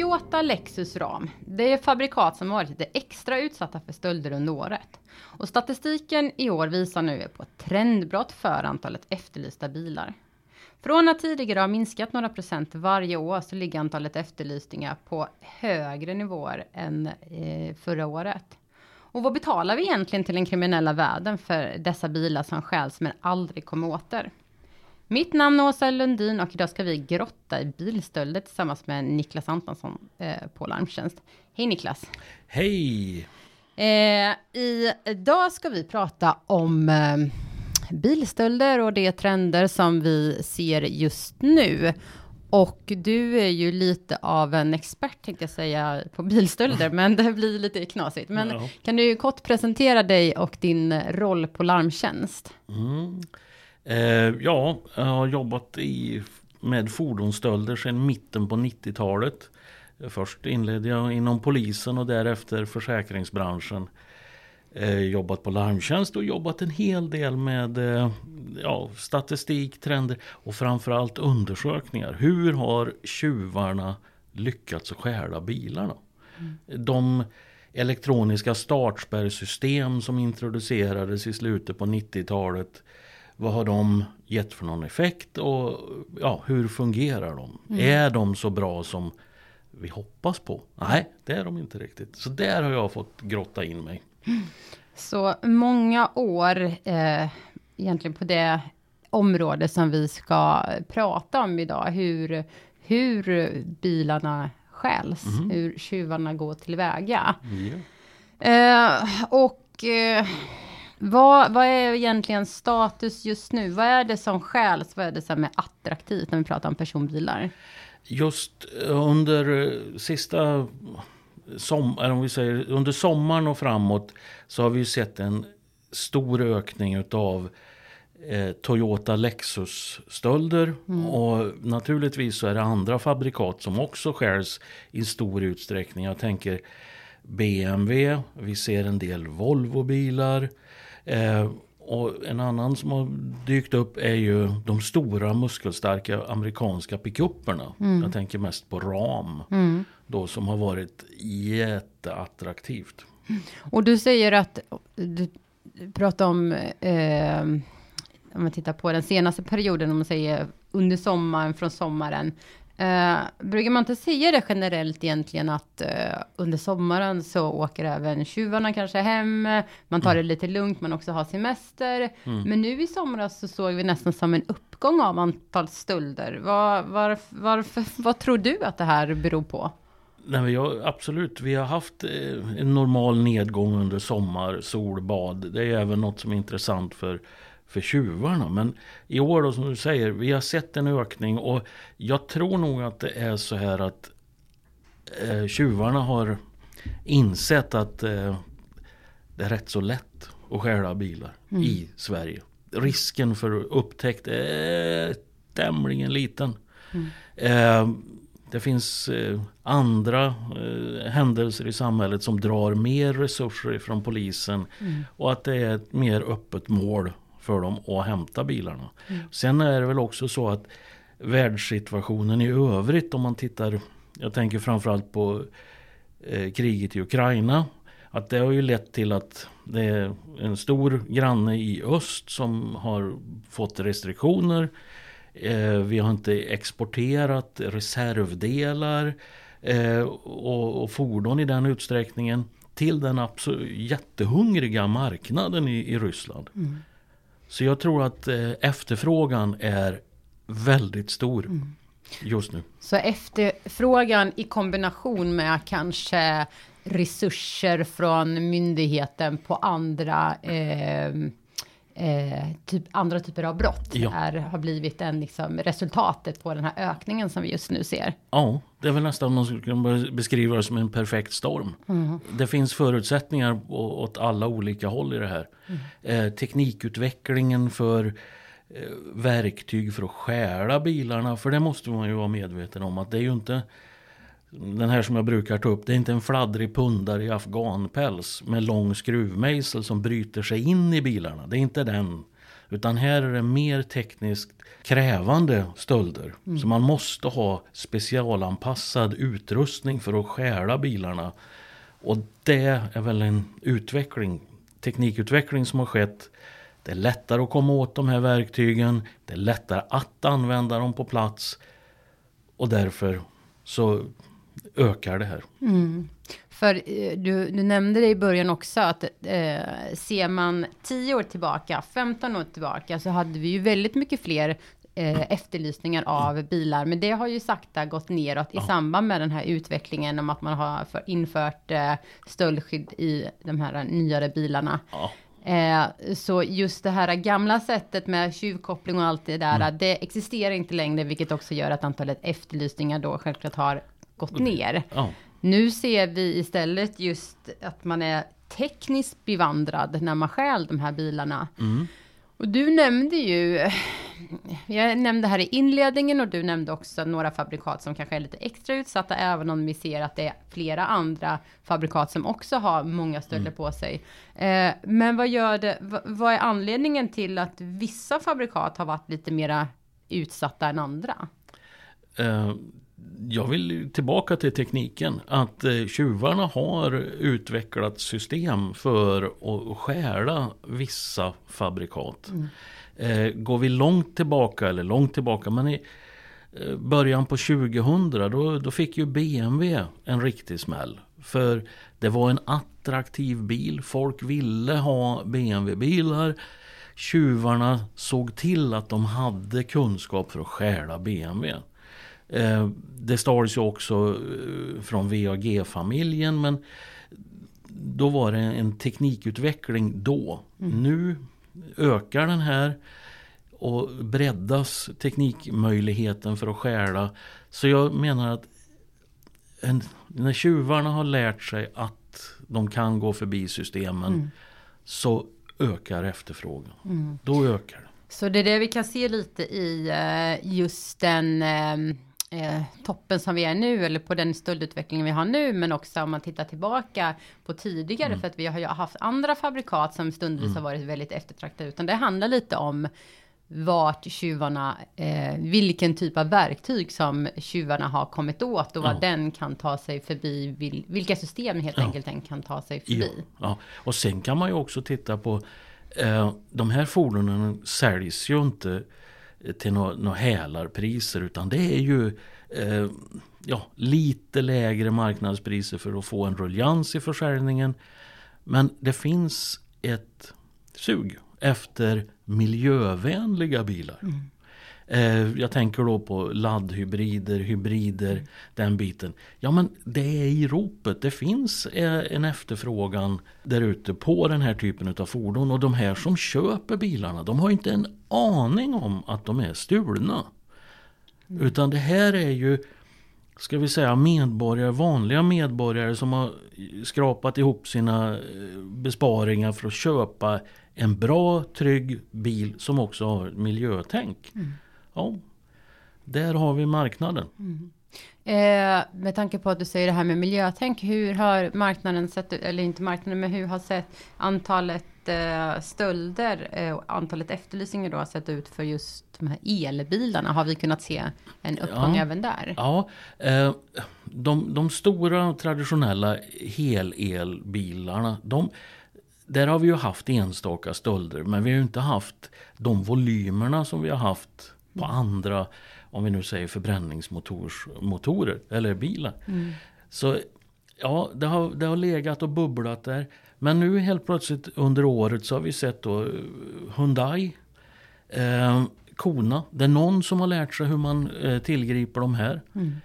Toyota Lexus Ram. Det är fabrikat som varit lite extra utsatta för stölder under året. Och statistiken i år visar nu på ett trendbrott för antalet efterlysta bilar. Från att tidigare ha minskat några procent varje år så ligger antalet efterlysningar på högre nivåer än eh, förra året. Och vad betalar vi egentligen till den kriminella världen för dessa bilar som stjäls men aldrig kommer åter? Mitt namn är Åsa Lundin och idag ska vi grotta i bilstölder tillsammans med Niklas Antonsson eh, på Larmtjänst. Hej Niklas! Hej! Eh, idag ska vi prata om eh, bilstölder och de trender som vi ser just nu. Och du är ju lite av en expert tänkte jag säga på bilstölder, men det blir lite knasigt. Men ja. kan du kort presentera dig och din roll på Larmtjänst? Mm. Eh, ja, jag har jobbat i, med fordonsstölder sedan mitten på 90-talet. Först inledde jag inom polisen och därefter försäkringsbranschen. Eh, jobbat på larmtjänst och jobbat en hel del med eh, ja, statistik, trender och framförallt undersökningar. Hur har tjuvarna lyckats stjäla bilarna? Mm. De elektroniska startspärrsystem som introducerades i slutet på 90-talet. Vad har de gett för någon effekt och ja, hur fungerar de? Mm. Är de så bra som vi hoppas på? Nej, det är de inte riktigt. Så där har jag fått grotta in mig. Så många år eh, egentligen på det område som vi ska prata om idag. Hur, hur bilarna stjäls, mm. hur tjuvarna går tillväga. Yeah. Eh, och eh, vad, vad är egentligen status just nu? Vad är det som stjäls? Vad är det som är attraktivt när vi pratar om personbilar? Just under sista som, om vi säger, under sommaren och framåt så har vi sett en stor ökning utav eh, Toyota Lexus-stölder. Mm. Och naturligtvis så är det andra fabrikat som också skärs i stor utsträckning. Jag tänker BMW, vi ser en del Volvo-bilar. Eh, och en annan som har dykt upp är ju de stora muskelstarka amerikanska pickuperna. Mm. Jag tänker mest på Ram. Mm. Då som har varit jätteattraktivt. Och du säger att du pratar om eh, om man tittar på den senaste perioden, om man säger under sommaren, från sommaren. Eh, brukar man inte säga det generellt egentligen att eh, under sommaren så åker även tjuvarna kanske hem, man tar mm. det lite lugnt, man också har semester. Mm. Men nu i somras så såg vi nästan som en uppgång av antal stölder. Var, var, varför, vad tror du att det här beror på? Nej, har, absolut, vi har haft eh, en normal nedgång under sommar, solbad. Det är även något som är intressant för för tjuvarna. Men i år då som du säger, vi har sett en ökning och jag tror nog att det är så här att eh, tjuvarna har insett att eh, det är rätt så lätt att stjäla bilar mm. i Sverige. Risken för upptäckt är tämligen liten. Mm. Eh, det finns eh, andra eh, händelser i samhället som drar mer resurser från polisen. Mm. Och att det är ett mer öppet mål för dem att hämta bilarna. Mm. Sen är det väl också så att världssituationen i övrigt om man tittar, jag tänker framförallt på eh, kriget i Ukraina. Att det har ju lett till att det är en stor granne i öst som har fått restriktioner. Eh, vi har inte exporterat reservdelar eh, och, och, fordon i den utsträckningen till den absolut jättehungriga marknaden i, i Ryssland. Mm. Så jag tror att eh, efterfrågan är väldigt stor mm. just nu. Så efterfrågan i kombination med kanske resurser från myndigheten på andra eh, eh, typ, andra typer av brott ja. är, har blivit en, liksom, resultatet på den här ökningen som vi just nu ser. Ja, det är väl nästan man skulle kunna beskriva det som en perfekt storm. Mm. Det finns förutsättningar åt alla olika håll i det här. Mm. Eh, teknikutvecklingen för eh, verktyg för att stjäla bilarna. För det måste man ju vara medveten om att det är ju inte den här som jag brukar ta upp, det är inte en fladdrig pundare i afghanpäls med lång skruvmejsel som bryter sig in i bilarna. Det är inte den. Utan här är det mer tekniskt krävande stölder. Mm. Så man måste ha specialanpassad utrustning för att stjäla bilarna. Och det är väl en utveckling, teknikutveckling som har skett. Det är lättare att komma åt de här verktygen. Det är lättare att använda dem på plats. Och därför så ökar det här. Mm. För eh, du, du, nämnde det i början också att eh, ser man 10 år tillbaka, 15 år tillbaka så hade vi ju väldigt mycket fler eh, efterlysningar av bilar. Men det har ju sakta gått neråt ja. i samband med den här utvecklingen om att man har för, infört eh, stöldskydd i de här nyare bilarna. Ja. Eh, så just det här gamla sättet med tjuvkoppling och allt det där, mm. det existerar inte längre, vilket också gör att antalet efterlysningar då självklart har gått ner. Ja. Nu ser vi istället just att man är tekniskt bevandrad när man stjäl de här bilarna. Mm. Och du nämnde ju, jag nämnde här i inledningen och du nämnde också några fabrikat som kanske är lite extra utsatta, även om vi ser att det är flera andra fabrikat som också har många stölder mm. på sig. Eh, men vad gör det, vad är anledningen till att vissa fabrikat har varit lite mera utsatta än andra? Uh, jag vill tillbaka till tekniken. Att eh, tjuvarna har utvecklat system för att stjäla vissa fabrikat. Mm. Eh, går vi långt tillbaka, eller långt tillbaka, men i eh, början på 2000 då, då fick ju BMW en riktig smäll. För det var en attraktiv bil, folk ville ha BMW-bilar. Tjuvarna såg till att de hade kunskap för att stjäla BMW. Eh, det stals ju också eh, från VAG-familjen men då var det en teknikutveckling då. Mm. Nu ökar den här och breddas teknikmöjligheten för att stjäla. Så jag menar att en, när tjuvarna har lärt sig att de kan gå förbi systemen mm. så ökar efterfrågan. Mm. Då ökar det. Så det är det vi kan se lite i eh, just den eh, toppen som vi är nu eller på den stöldutvecklingen vi har nu, men också om man tittar tillbaka på tidigare, mm. för att vi har ju haft andra fabrikat som stundvis mm. har varit väldigt eftertraktade, utan det handlar lite om vart tjuvarna, eh, vilken typ av verktyg som tjuvarna har kommit åt och vad ja. den kan ta sig förbi, vil, vilka system helt ja. enkelt den kan ta sig förbi. Ja. ja. Och sen kan man ju också titta på eh, de här fordonen säljs ju inte till några hälarpriser utan det är ju eh, ja, lite lägre marknadspriser för att få en ruljans i försäljningen. Men det finns ett sug efter miljövänliga bilar. Mm. Eh, jag tänker då på laddhybrider, hybrider, den biten. Ja men det är i ropet. Det finns eh, en efterfrågan där ute på den här typen av fordon. Och de här som köper bilarna, de har inte en aning om att de är stulna. Mm. Utan det här är ju ska vi säga medborgare, vanliga medborgare som har skrapat ihop sina eh, besparingar för att köpa en bra, trygg bil som också har miljötänk. Mm ja, där har vi marknaden. Mm. Eh, med tanke på att du säger det här med miljötänk, hur har marknaden sett eller inte marknaden, men hur har sett antalet eh, stölder eh, och antalet efterlysningar då sett ut för just de här elbilarna? Har vi kunnat se en uppgång ja, även där? Ja, eh, de, de stora traditionella helelbilarna, de där har vi ju haft enstaka stölder men vi har inte haft de volymerna som vi har haft på andra, om vi nu säger förbränningsmotorer eller bilar. Mm. Så ja, det har, det har legat och bubblat där. Men nu helt plötsligt under året så har vi sett då eh, Hyundai, eh, Kona. Det är någon som har lärt sig hur man eh, tillgriper de här. Mm.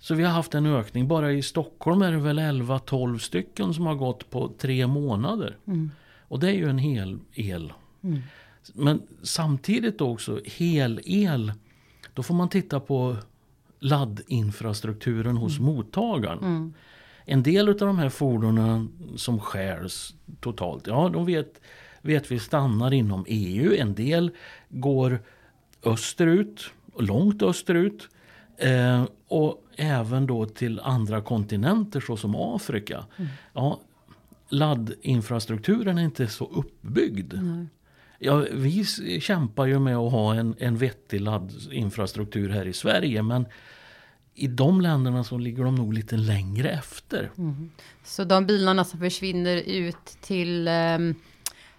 Så vi har haft en ökning. Bara i Stockholm är det väl 11-12 stycken som har gått på tre månader. Mm. Och det är ju en hel el. Mm. Men samtidigt också hel-el. Då får man titta på laddinfrastrukturen hos mm. mottagaren. Mm. En del av de här fordonen som skärs totalt, ja de vet, vet vi stannar inom EU. En del går österut, långt österut. Eh, och även då till andra kontinenter såsom Afrika. Mm. Ja, laddinfrastrukturen är inte så uppbyggd. Nej. Ja, vi kämpar ju med att ha en, en vettig laddinfrastruktur här i Sverige men i de länderna så ligger de nog lite längre efter. Mm. Så de bilarna som försvinner ut till eh,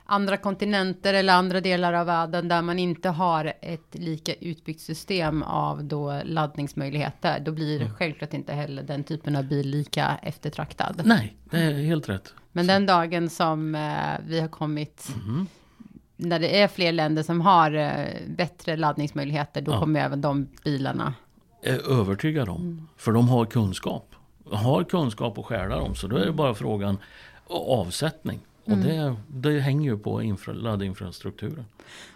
andra kontinenter eller andra delar av världen där man inte har ett lika utbyggt system av då laddningsmöjligheter, då blir mm. självklart inte heller den typen av bil lika eftertraktad. Nej, det är helt rätt. Men den dagen som eh, vi har kommit mm när det är fler länder som har eh, bättre laddningsmöjligheter, då ja. kommer även de bilarna. Är övertygad om. Mm. För de har kunskap. Har kunskap och stjäla dem. Så då är det bara frågan avsättning. Och mm. det, det hänger ju på infra, laddinfrastrukturen.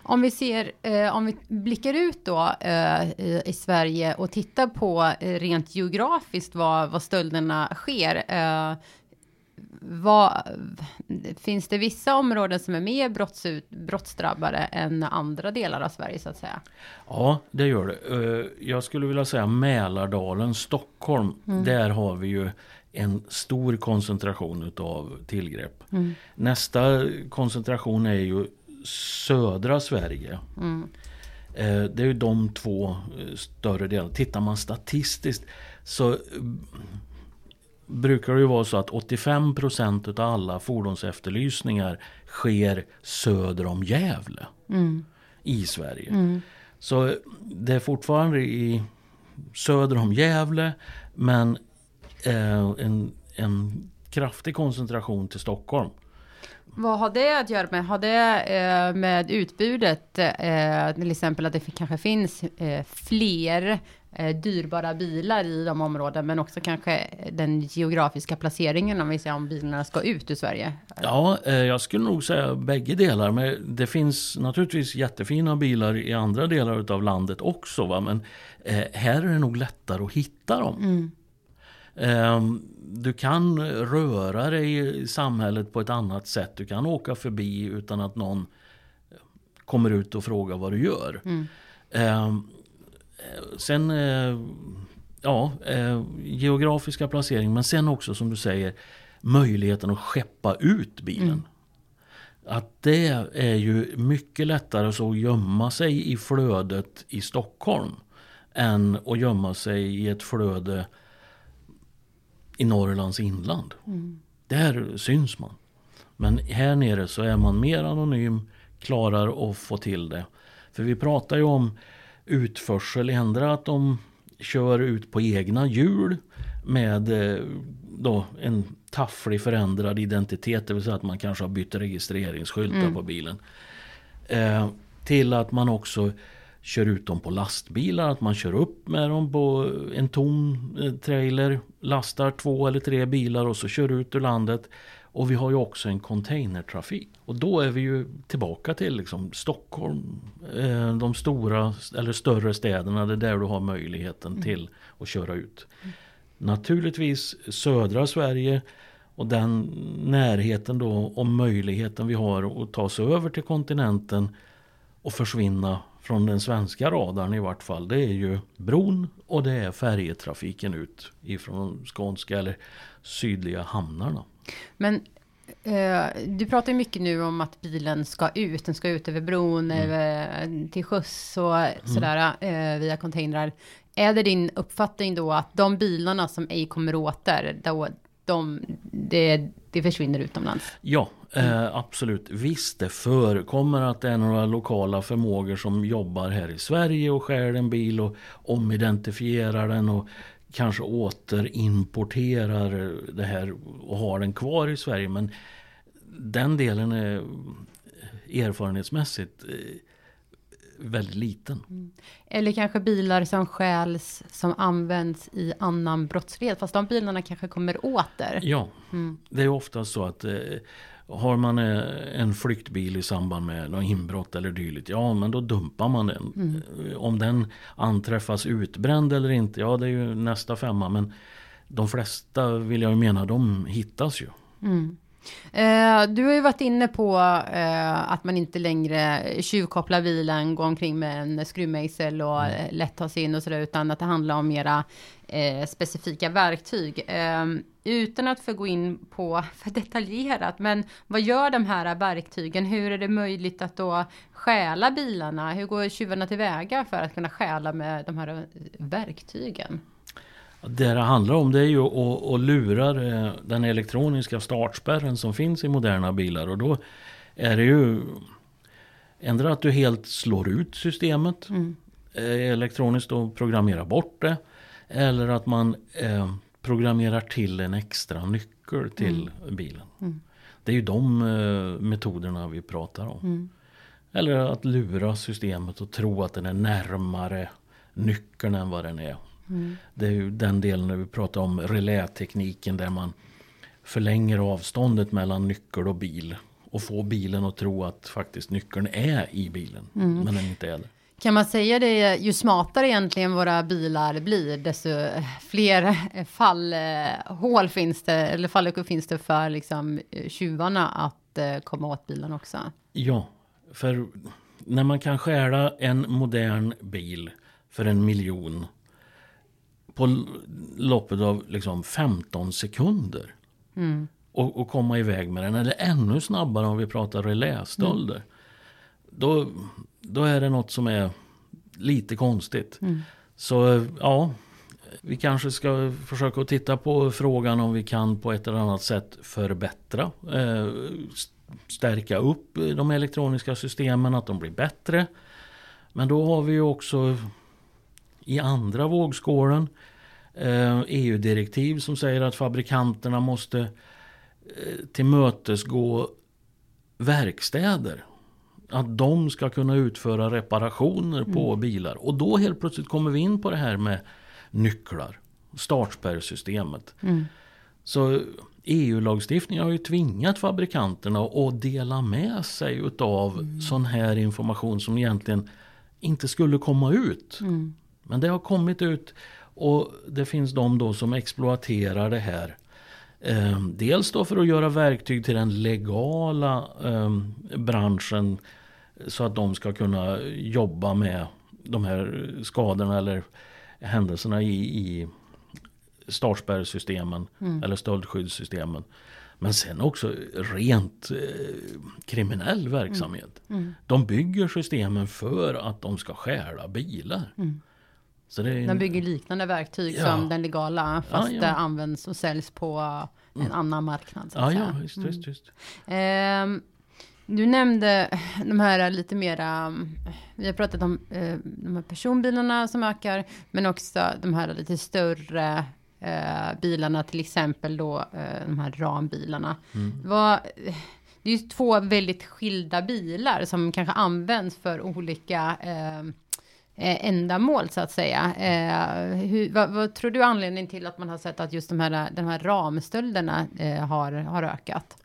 Om vi ser, eh, om vi blickar ut då eh, i, i, Sverige och tittar på eh, rent geografiskt vad, vad stölderna sker. Vad, finns det vissa områden som är mer brottsut, brottsdrabbade än andra delar av Sverige så att säga? Ja, det gör det. Eh, jag skulle vilja säga Mälardalen, Stockholm. Mm. Där har vi ju en stor koncentration utav tillgrepp. Mm. Nästa koncentration är ju södra Sverige. Mm. Eh, det är ju de två eh, större delarna. Tittar man statistiskt så brukar det ju vara så att 85 procent av alla fordonsefterlysningar sker söder om Gävle mm. i Sverige. Mm. Så det är fortfarande i söder om Gävle men eh, en, en kraftig koncentration till Stockholm. Vad har det att göra med? Har det eh, med utbudet, eh, till exempel att det kanske finns eh, fler dyrbara bilar i de områden, men också kanske den geografiska placeringen om vi ser om bilarna ska ut ur Sverige? Ja, eh, jag skulle nog säga bägge delar, men det finns naturligtvis jättefina bilar i andra delar av landet också, va? men eh, här är det nog lättare att hitta dem. Mm. Ehm, du kan röra dig i samhället på ett annat sätt. Du kan åka förbi utan att någon kommer ut och frågar vad du gör. Mm. Ehm, sen, eh, ja, eh, geografiska placering men sen också som du säger möjligheten att skeppa ut bilen. Mm. Att det är ju mycket lättare så att gömma sig i flödet i Stockholm än att gömma sig i ett flöde i Norrlands inland. Mm. Där syns man. Men här nere så är man mer anonym, klarar att få till det. För vi pratar ju om utförsel, ändra att de kör ut på egna hjul med eh, då en tafflig förändrad identitet, det vill säga att man kanske har bytt registreringsskyltar mm. på bilen. Eh, till att man också kör ut dem på lastbilar, att man kör upp med dem på en tom eh, trailer, lastar två eller tre bilar och så kör ut ur landet. Och vi har ju också en containertrafik. Och då är vi ju tillbaka till liksom Stockholm, eh, de stora eller större städerna, det är där du har möjligheten mm. till att köra ut. Mm. Naturligtvis södra Sverige och den närheten då och möjligheten vi har att ta sig över till kontinenten och försvinna från den svenska radarn i vart fall. Det är ju bron och det är färjetrafiken ut ifrån de skånska eller sydliga hamnarna. Men eh, du pratar mycket nu om att bilen ska ut. Den ska ut över bron, mm. över, till skjuts och mm. sådär eh, via containrar. Är det din uppfattning då att de bilarna som ej kommer åter, då, de, det, det försvinner utomlands? Ja, eh, absolut. Visst, det förekommer att det är några lokala förmågor som jobbar här i Sverige och skär en bil och omidentifierar den och kanske återimporterar det här och har den kvar i Sverige. Men den delen är erfarenhetsmässigt eh, väldigt liten. Mm. Eller kanske bilar som stjäls som används i annan brottslighet. Fast de bilarna kanske kommer åter. Ja, mm. det är ofta så att eh, har man eh, en flyktbil i samband med något inbrott eller dylikt, ja men då dumpar man den. Mm. Om den anträffas utbränd eller inte, ja det är ju nästa femma. Men de flesta vill jag mena, de hittas ju. Mm. Eh, du har ju varit inne på eh, att man inte längre tjuvkopplar bilen, går omkring med en skruvmejsel och mm. lätt tar sig in och sådär, utan att det handlar om mera eh, specifika verktyg. Eh, utan att få gå in på för detaljerat, men vad gör de här verktygen? Hur är det möjligt att då stjäla bilarna? Hur går tjuvarna tillväga för att kunna stjäla med de här verktygen? Det det handlar om det är ju att, att lura den elektroniska startspärren som finns i moderna bilar och då är det ju Ändra att du helt slår ut systemet mm. elektroniskt och programmerar bort det. Eller att man eh, programmerar till en extra nyckel till mm. bilen. Mm. Det är ju de eh, metoderna vi pratar om. Mm. Eller att lura systemet och tro att den är närmare nyckeln än vad den är. Mm. Det är ju den delen när vi pratar om relätekniken där man förlänger avståndet mellan nyckel och bil. Och får bilen att tro att faktiskt nyckeln är i bilen. Mm. Men den inte är det. Kan man säga det, ju smartare egentligen våra bilar blir, desto fler fallhål finns det, eller falluckor finns det för liksom tjuvarna att eh, komma åt bilen också? Ja, för när man kan stjäla en modern bil för en miljon på loppet av liksom 15 sekunder. Mm. Och, och, komma iväg med den. Eller ännu snabbare om vi pratar relästölder. Mm. Då, då är det något som är lite konstigt. Mm. Så ja, vi kanske ska försöka titta på frågan om vi kan på ett eller annat sätt förbättra. Eh, stärka upp de elektroniska systemen, att de blir bättre. Men då har vi ju också i andra vågskålen eh, EU-direktiv som säger att fabrikanterna måste eh, tillmötesgå verkstäder att de ska kunna utföra reparationer mm. på bilar. Och då helt plötsligt kommer vi in på det här med nycklar. Startspärrsystemet. Mm. Så EU-lagstiftningen har ju tvingat fabrikanterna att dela med sig utav mm. sån här information som egentligen inte skulle komma ut. Mm. Men det har kommit ut och det finns de då som exploaterar det här. Eh, dels då för att göra verktyg till den legala eh, branschen så att de ska kunna jobba med de här skadorna eller händelserna i, i startspärrsystemen mm. eller stöldskyddssystemen. Men sen också rent eh, kriminell verksamhet. Mm. Mm. De bygger systemen för att de ska stjäla bilar. Mm. Så är, de bygger liknande verktyg ja. som den legala fast ja, ja. det används och säljs på en mm. annan marknad. Så att ja, säga. ja, just, just, just. Um, du nämnde de här lite mera, vi har pratat om eh, de här personbilarna som ökar, men också de här lite större eh, bilarna, till exempel då eh, de här rambilarna. Mm. Vad, det är ju två väldigt skilda bilar som kanske används för olika eh, ändamål så att säga. Eh, hur, vad, vad, tror du anledningen till att man har sett att just de här, de här ramstölderna eh, har, har ökat?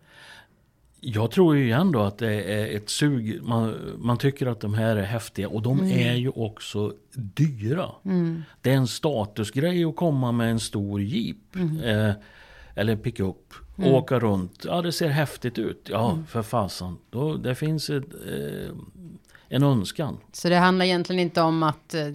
Jag tror ju igen då att det är ett sug. Man, man tycker att de här är häftiga och de mm. är ju också dyra. Mm. Det är en statusgrej att komma med en stor jeep. Mm. Eh, eller pickup. Mm. Åka runt. Ja det ser häftigt ut. Ja mm. för fasen. Då, det finns ett, eh, en önskan. Så det handlar egentligen inte om att eh,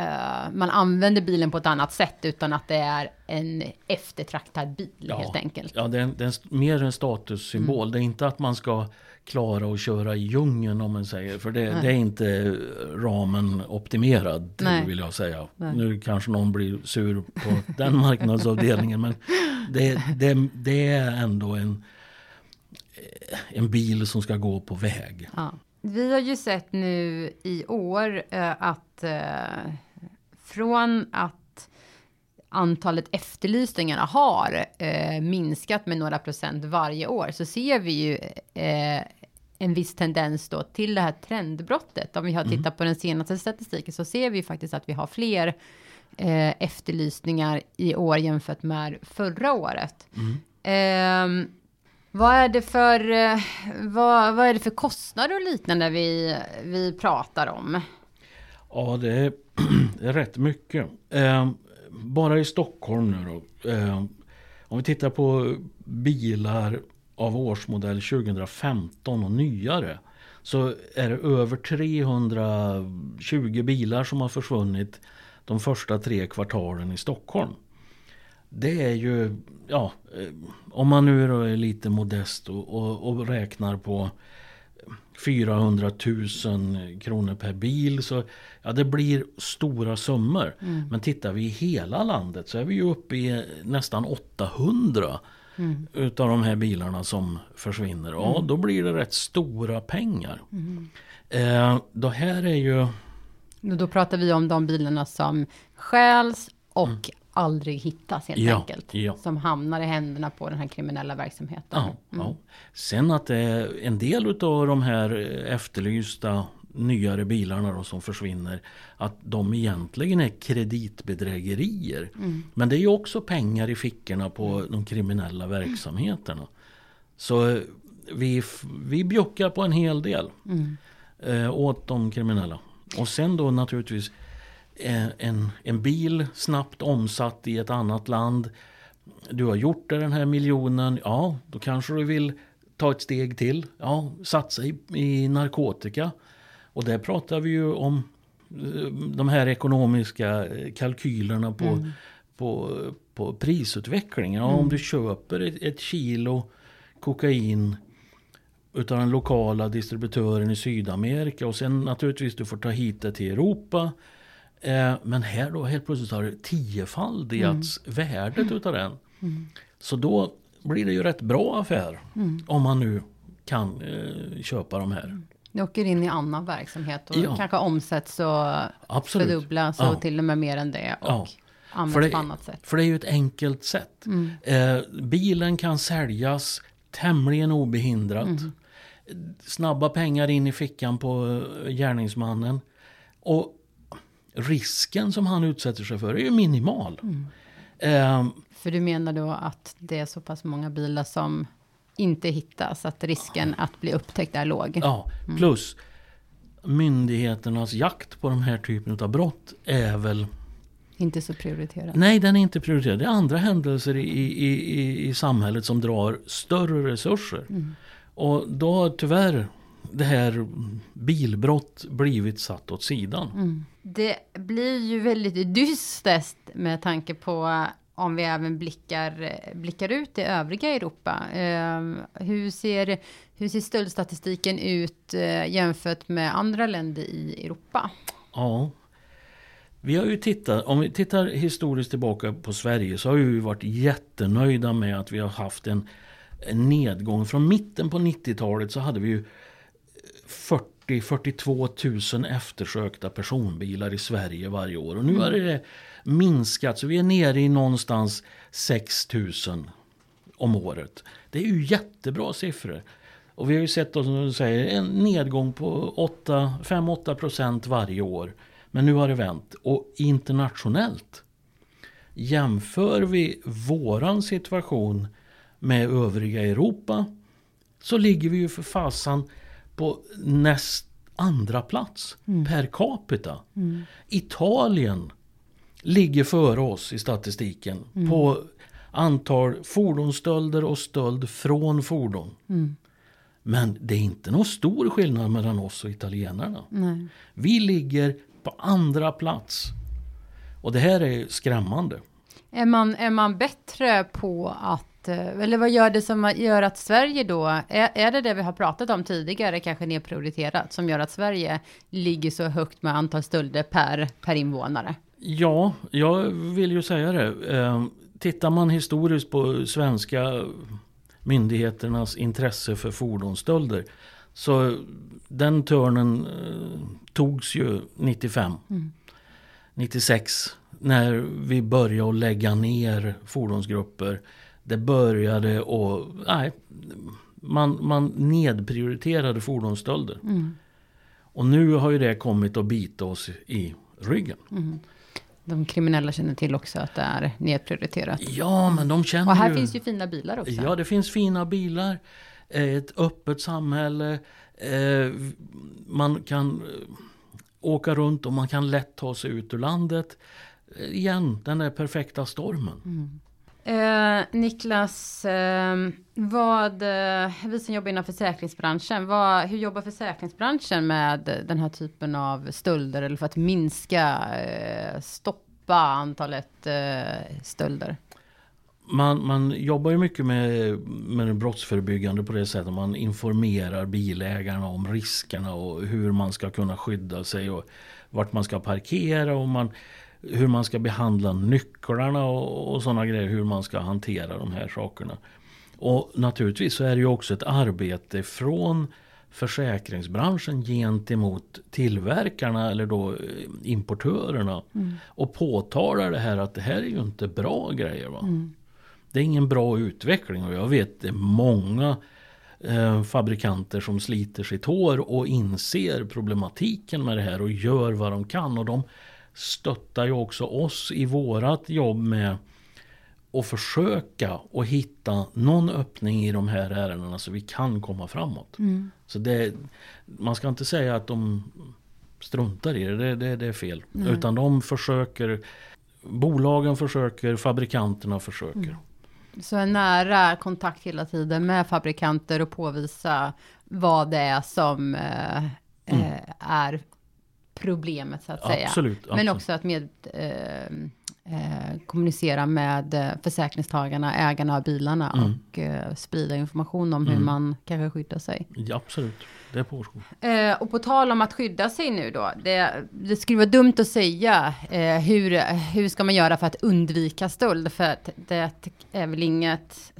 uh, man använder bilen på ett annat sätt utan att det är en eftertraktad bil ja, helt enkelt. Ja, det är, det är mer en statussymbol. Mm. Det är inte att man ska klara att köra i djungeln om man säger. För det, det är inte ramen optimerad Nej. vill jag säga. Nej. Nu kanske någon blir sur på den marknadsavdelningen. men det, det, det, är ändå en, en bil som ska gå på väg. Ja. Vi har ju sett nu i år uh, att uh, från att antalet efterlysningarna har uh, minskat med några procent varje år så ser vi ju en viss tendens då till det här trendbrottet. Om vi har tittat mm. på den senaste statistiken så ser vi faktiskt att vi har fler efterlysningar i år jämfört med förra året. Mm. Ehm, vad är det för, eh, vad, vad är det för kostnader och liknande vi, vi pratar om? Ja, det är, det är rätt mycket. Eh, bara i Stockholm nu då. Eh, om vi tittar på bilar av årsmodell 2015 och nyare. Så är det över 320 bilar som har försvunnit de första tre kvartalen i Stockholm det är ju, ja, eh, om man nu är lite modest och, och, och räknar på 400 000 kronor per bil. Så ja, det blir stora summor. Mm. Men tittar vi i hela landet så är vi ju uppe i nästan 800 mm. utav de här bilarna som försvinner. Ja, mm. då blir det rätt stora pengar. Mm. Eh, det här är ju... Då pratar vi om de bilarna som stjäls och mm aldrig hittas helt ja, enkelt. Ja. Som hamnar i händerna på den här kriminella verksamheten. Ja, mm. ja. Sen att är en del av de här efterlysta nyare bilarna då som försvinner. Att de egentligen är kreditbedrägerier. Mm. Men det är ju också pengar i fickorna på de kriminella verksamheterna. Så vi, vi bjuckar på en hel del mm. eh, åt de kriminella. Och sen då naturligtvis Eh, en, en bil snabbt omsatt i ett annat land. Du har gjort det den här miljonen. Ja, då kanske du vill ta ett steg till. Ja, satsa i, i narkotika. Och där pratar vi ju om eh, de här ekonomiska kalkylerna på, mm. på, på prisutvecklingen. Ja, mm. Om du köper ett, ett kilo kokain utav den lokala distributören i Sydamerika och sen naturligtvis du får ta hit det till Europa. Eh, men här då helt plötsligt har det tiofaldigats mm. värdet utav den. Mm. Så då blir det ju rätt bra affär. Mm. Om man nu kan eh, köpa de här. Det åker in i annan verksamhet och ja. kanske omsätts och Absolut. fördubblas och ja. till och med mer än det. Och ja. används det, på annat sätt. För det är ju ett enkelt sätt. Mm. Eh, bilen kan säljas tämligen obehindrat. Mm. Snabba pengar in i fickan på eh, gärningsmannen. Och risken som han utsätter sig för är ju minimal. Mm. Eh, för du menar då att det är så pass många bilar som inte hittas, att risken att bli upptäckt är låg? Ja, mm. plus myndigheternas jakt på de här typen av brott är väl inte så prioriterad? Nej, den är inte prioriterad. Det är andra händelser i, i, i, i samhället som drar större resurser. Mm. Och då har tyvärr det här bilbrott blivit satt åt sidan. Mm. Det blir ju väldigt dystert med tanke på om vi även blickar, blickar ut i övriga Europa. Uh, hur, ser, hur ser stöldstatistiken ut uh, jämfört med andra länder i Europa? Ja, vi har ju tittat, om vi tittar historiskt tillbaka på Sverige så har vi varit jättenöjda med att vi har haft en, en nedgång. Från mitten på 90-talet så hade vi ju 40-42 000 eftersökta personbilar i Sverige varje år. Och nu har det minskat så vi är nere i någonstans 6 000 om året. Det är ju jättebra siffror. Och vi har ju sett då, som du säger, en nedgång på 5-8 procent varje år. Men nu har det vänt. Och internationellt jämför vi våran situation med övriga Europa så ligger vi ju för fasan på näst andra plats mm. per capita. Mm. Italien ligger före oss i statistiken mm. på antal fordonsstölder och stöld från fordon. Mm. Men det är inte någon stor skillnad mellan oss och italienarna. Nej. Vi ligger på andra plats. Och det här är skrämmande. Är man, är man bättre på att Eh, eller vad gör det som gör att Sverige då, är, är det det vi har pratat om tidigare, kanske nedprioriterat, som gör att Sverige ligger så högt med antal stölder per, per invånare? Ja, jag vill ju säga det. Eh, tittar man historiskt på svenska myndigheternas intresse för fordonsstölder så den törnen eh, togs ju 95. Mm. 96 när vi började lägga ner fordonsgrupper det började och nej, man, man nedprioriterade fordonsstölder. Mm. Och nu har ju det kommit att bita oss i ryggen. Mm. De kriminella känner till också att det är nedprioriterat. Ja, men de känner Och här ju... finns ju fina bilar också. Ja, det finns fina bilar. Ett öppet samhälle. Eh, man kan eh, åka runt och man kan lätt ta sig ut ur landet. Igen, den där perfekta stormen. Mm. Eh, Niklas, eh, vad, eh, vi som jobbar inom försäkringsbranschen, vad, hur jobbar försäkringsbranschen med den här typen av stölder eller för att minska, eh, stoppa antalet eh, stölder? man, man jobbar ju mycket med, med det brottsförebyggande på det sättet. Man informerar bilägarna om riskerna och hur man ska kunna skydda sig och vart man ska parkera och man, hur man ska behandla nycklarna och, och sådana grejer. Hur man ska hantera de här sakerna. Och naturligtvis så är det ju också ett arbete från försäkringsbranschen gentemot tillverkarna eller då eh, importörerna. Mm. Och påtalar det här att det här är ju inte bra grejer. Va? Mm. Det är ingen bra utveckling och jag vet det är många eh, fabrikanter som sliter sitt hår och inser problematiken med det här och gör vad de kan. Och de stöttar ju också oss i vårat jobb med att försöka och hitta någon öppning i de här ärendena så vi kan komma framåt. Mm. Så det, man ska inte säga att de struntar i det, det, det, det är fel. Nej. Utan de försöker, bolagen försöker, fabrikanterna försöker. Mm. Så en nära kontakt hela tiden med fabrikanter och påvisa vad det är som eh, mm. Eh, är problemet så att säga. Absolut, Men absolut. också att med eh, eh, kommunicera med eh, försäkringstagarna, ägarna av bilarna mm. och eh, sprida information om mm. hur man kanske skyddar sig. Ja, absolut, det är på eh, Och på tal om att skydda sig nu då, det, det skulle vara dumt att säga eh, hur, hur ska man göra för att undvika stöld, för att det är väl inget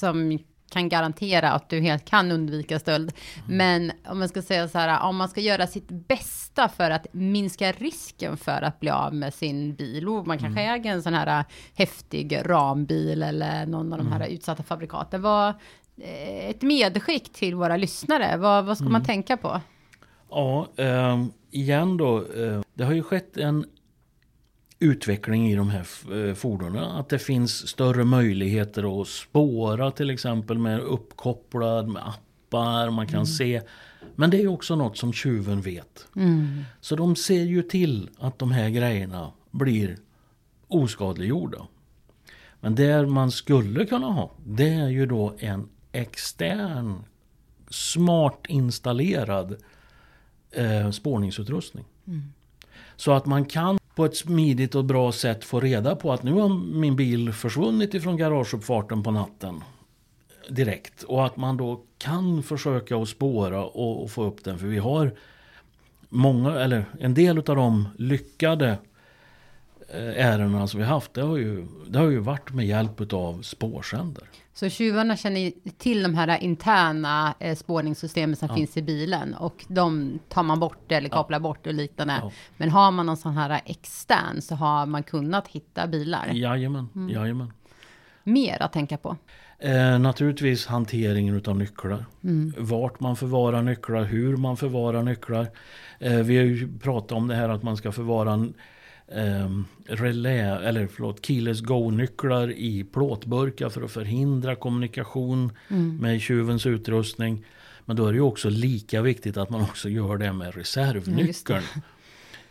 som kan garantera att du helt kan undvika stöld. Mm. Men om man ska säga så här, om man ska göra sitt bästa för att minska risken för att bli av med sin bil, och man kanske mm. äger en sån här häftig rambil eller någon av de här mm. utsatta fabrikaten. Vad, eh, ett medskick till våra lyssnare, vad, vad ska man mm. tänka på? Ja, eh, igen då, eh, det har ju skett en utveckling i de här eh, fordonen. Att det finns större möjligheter att spåra till exempel med uppkopplad med appar. Man kan mm. se. Men det är också något som tjuven vet. Mm. Så de ser ju till att de här grejerna blir oskadliggjorda. Men det man skulle kunna ha, det är ju då en extern smart installerad eh, spårningsutrustning. Mm. Så att man kan på ett smidigt och bra sätt få reda på att nu har min bil försvunnit ifrån garageuppfarten på natten. Direkt. Och att man då kan försöka att spåra och, och få upp den. För vi har många, eller en del av de lyckade ärendena som vi haft, det har ju, det har ju varit med hjälp av spårsändare. Så tjuvarna känner till de här interna eh, spårningssystemen som ja. finns i bilen och de tar man bort eller kopplar ja. bort och liknande. Ja. Men har man någon sån här extern så har man kunnat hitta bilar. Jajamän, mm. jajamän. Mer att tänka på? Eh, naturligtvis hanteringen av nycklar. Mm. Vart man förvarar nycklar, hur man förvarar nycklar. Eh, vi har ju pratat om det här att man ska förvara eh, relä, eller förlåt, keyless go-nycklar i plåtburkar för att förhindra kommunikation mm. med tjuvens utrustning. Men då är det ju också lika viktigt att man också gör det med reservnyckeln. Ja,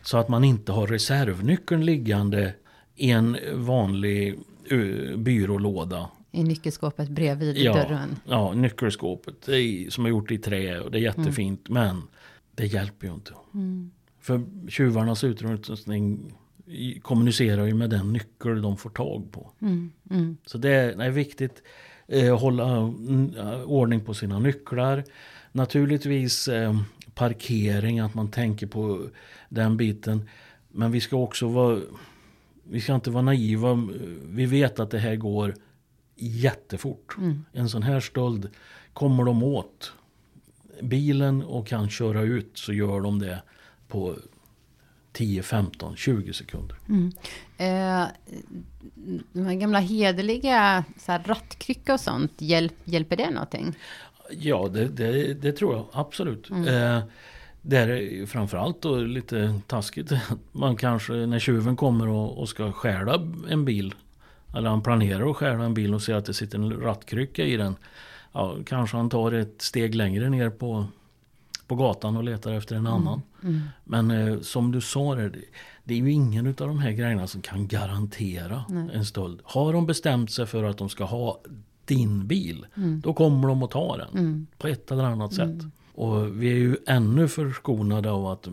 så att man inte har reservnyckeln liggande i en vanlig uh, byrålåda. I nyckelskåpet bredvid ja, dörren. Ja, nyckelskåpet är, som är gjort i trä och det är jättefint. Mm. Men det hjälper ju inte. Mm. För tjuvarnas utrustning kommunicerar ju med den nyckel de får tag på. Mm, mm. Så det är, det är viktigt eh, att hålla mm, ordning på sina nycklar. Naturligtvis eh, parkering, att man tänker på den biten. Men vi ska också vara, vi ska inte vara naiva. Vi vet att det här går jättefort. Mm. En sån här stöld, kommer de åt bilen och kan köra ut så gör de det på 10, 15, 20 sekunder. Mm. Eh, de här gamla hederliga så här, rattkrycka och sånt, hjälp, hjälper det någonting? Ja, det, det, det tror jag absolut. Mm. Eh, det är framförallt då lite taskigt. Man kanske när tjuven kommer och, och ska stjäla en bil. Eller han planerar att stjäla en bil och ser att det sitter en rattkrycka i den. Ja, kanske han tar ett steg längre ner på på gatan och letar efter en annan. Mm. Mm. Men eh, som du sa, det, det är ju ingen av de här grejerna som kan garantera Nej. en stöld. Har de bestämt sig för att de ska ha din bil, mm. då kommer de att ta den mm. på ett eller annat sätt. Mm. Och vi är ju ännu förskonade av att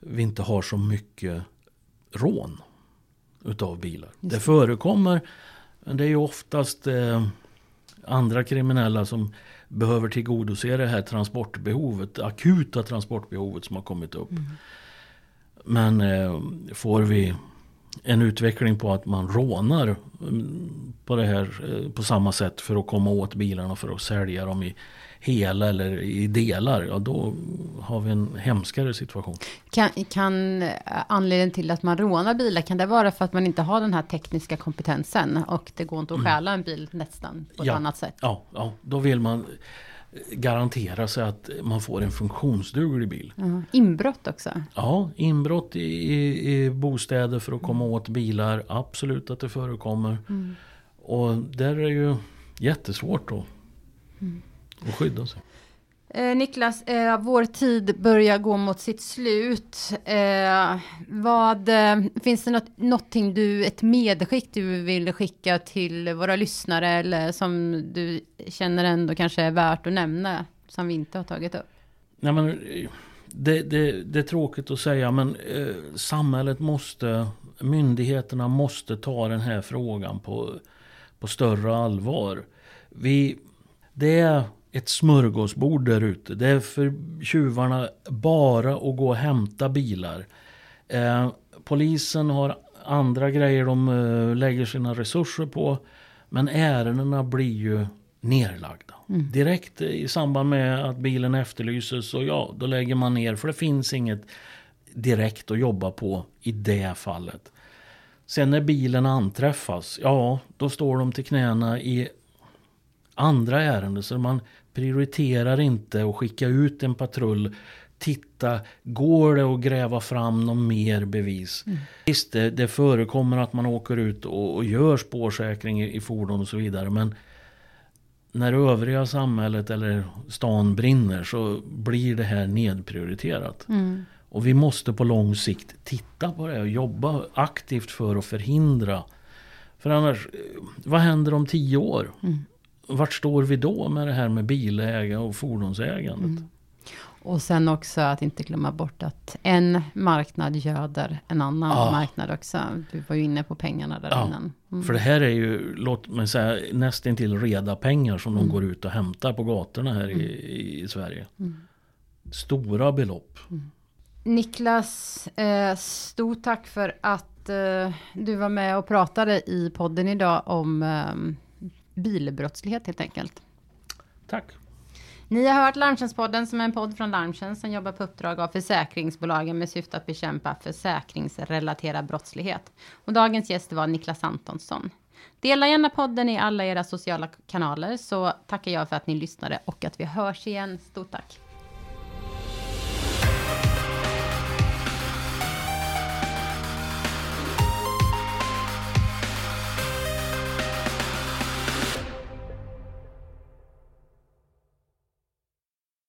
vi inte har så mycket rån utav bilar. Det. det förekommer Men det är ju oftast eh, andra kriminella som behöver tillgodose det här transportbehovet, akuta transportbehovet som har kommit upp. Mm. Men eh, får vi en utveckling på att man rånar mm, på det här eh, på samma sätt för att komma åt bilarna för att sälja dem i hela eller i delar, ja då har vi en hemskare situation. Kan, kan anledningen till att man rånar bilar, kan det vara för att man inte har den här tekniska kompetensen och det går inte att mm. stjäla en bil nästan på ett ja, annat sätt? Ja, ja, då vill man garantera sig att man får en funktionsduglig bil. Ja, inbrott också? Ja, inbrott i, i, i, bostäder för att komma åt bilar. Absolut att det förekommer. Mm. Och där är ju jättesvårt då. Mm. Att skydda sig. Eh, Niklas, eh, vår tid börjar gå mot sitt slut. Eh, vad, eh, finns det något, någonting du, ett medskick du vill skicka till våra lyssnare eller som du känner ändå kanske är värt att nämna som vi inte har tagit upp? Nej, men, det, det, det är tråkigt att säga men eh, samhället måste, myndigheterna måste ta den här frågan på, på större allvar. Vi, det är ett smörgåsbord där ute. Det är för tjuvarna bara att gå och hämta bilar. Eh, polisen har andra grejer de eh, lägger sina resurser på. Men ärendena blir ju nerlagda. Mm. Direkt i samband med att bilen efterlyses så ja, då lägger man ner. För det finns inget direkt att jobba på i det fallet. Sen när bilen anträffas, ja då står de till knäna i andra ärenden. Så man prioriterar inte att skicka ut en patrull titta, går det att gräva fram någon mer bevis? Mm. Visst, det, det förekommer att man åker ut och, och gör spårsäkring i, i, fordon och så vidare. Men när övriga samhället eller stan brinner så blir det här nedprioriterat. Mm. Och vi måste på lång sikt titta på det och jobba aktivt för att förhindra. För annars, vad händer om tio år? Mm vart står vi då med det här med bilägande och fordonsägandet? Mm. Och sen också att inte glömma bort att en marknad göder en annan ja. marknad också. Du var ju inne på pengarna där ja. innan. Mm. För det här är ju, låt mig säga, nästintill reda pengar som mm. de går ut och hämtar på gatorna här i, mm. i Sverige. Mm. Stora belopp. Mm. Niklas, eh, stort tack för att eh, du var med och pratade i podden idag om eh, bilbrottslighet helt enkelt. Tack. Ni har hört Larmtjänstpodden som är en podd från Larmtjänst som jobbar på uppdrag av försäkringsbolagen med syfte att bekämpa försäkringsrelaterad brottslighet. Och dagens gäst var Niklas Antonsson. Dela gärna podden i alla era sociala kanaler så tackar jag för att ni lyssnade och att vi hörs igen. Stort tack!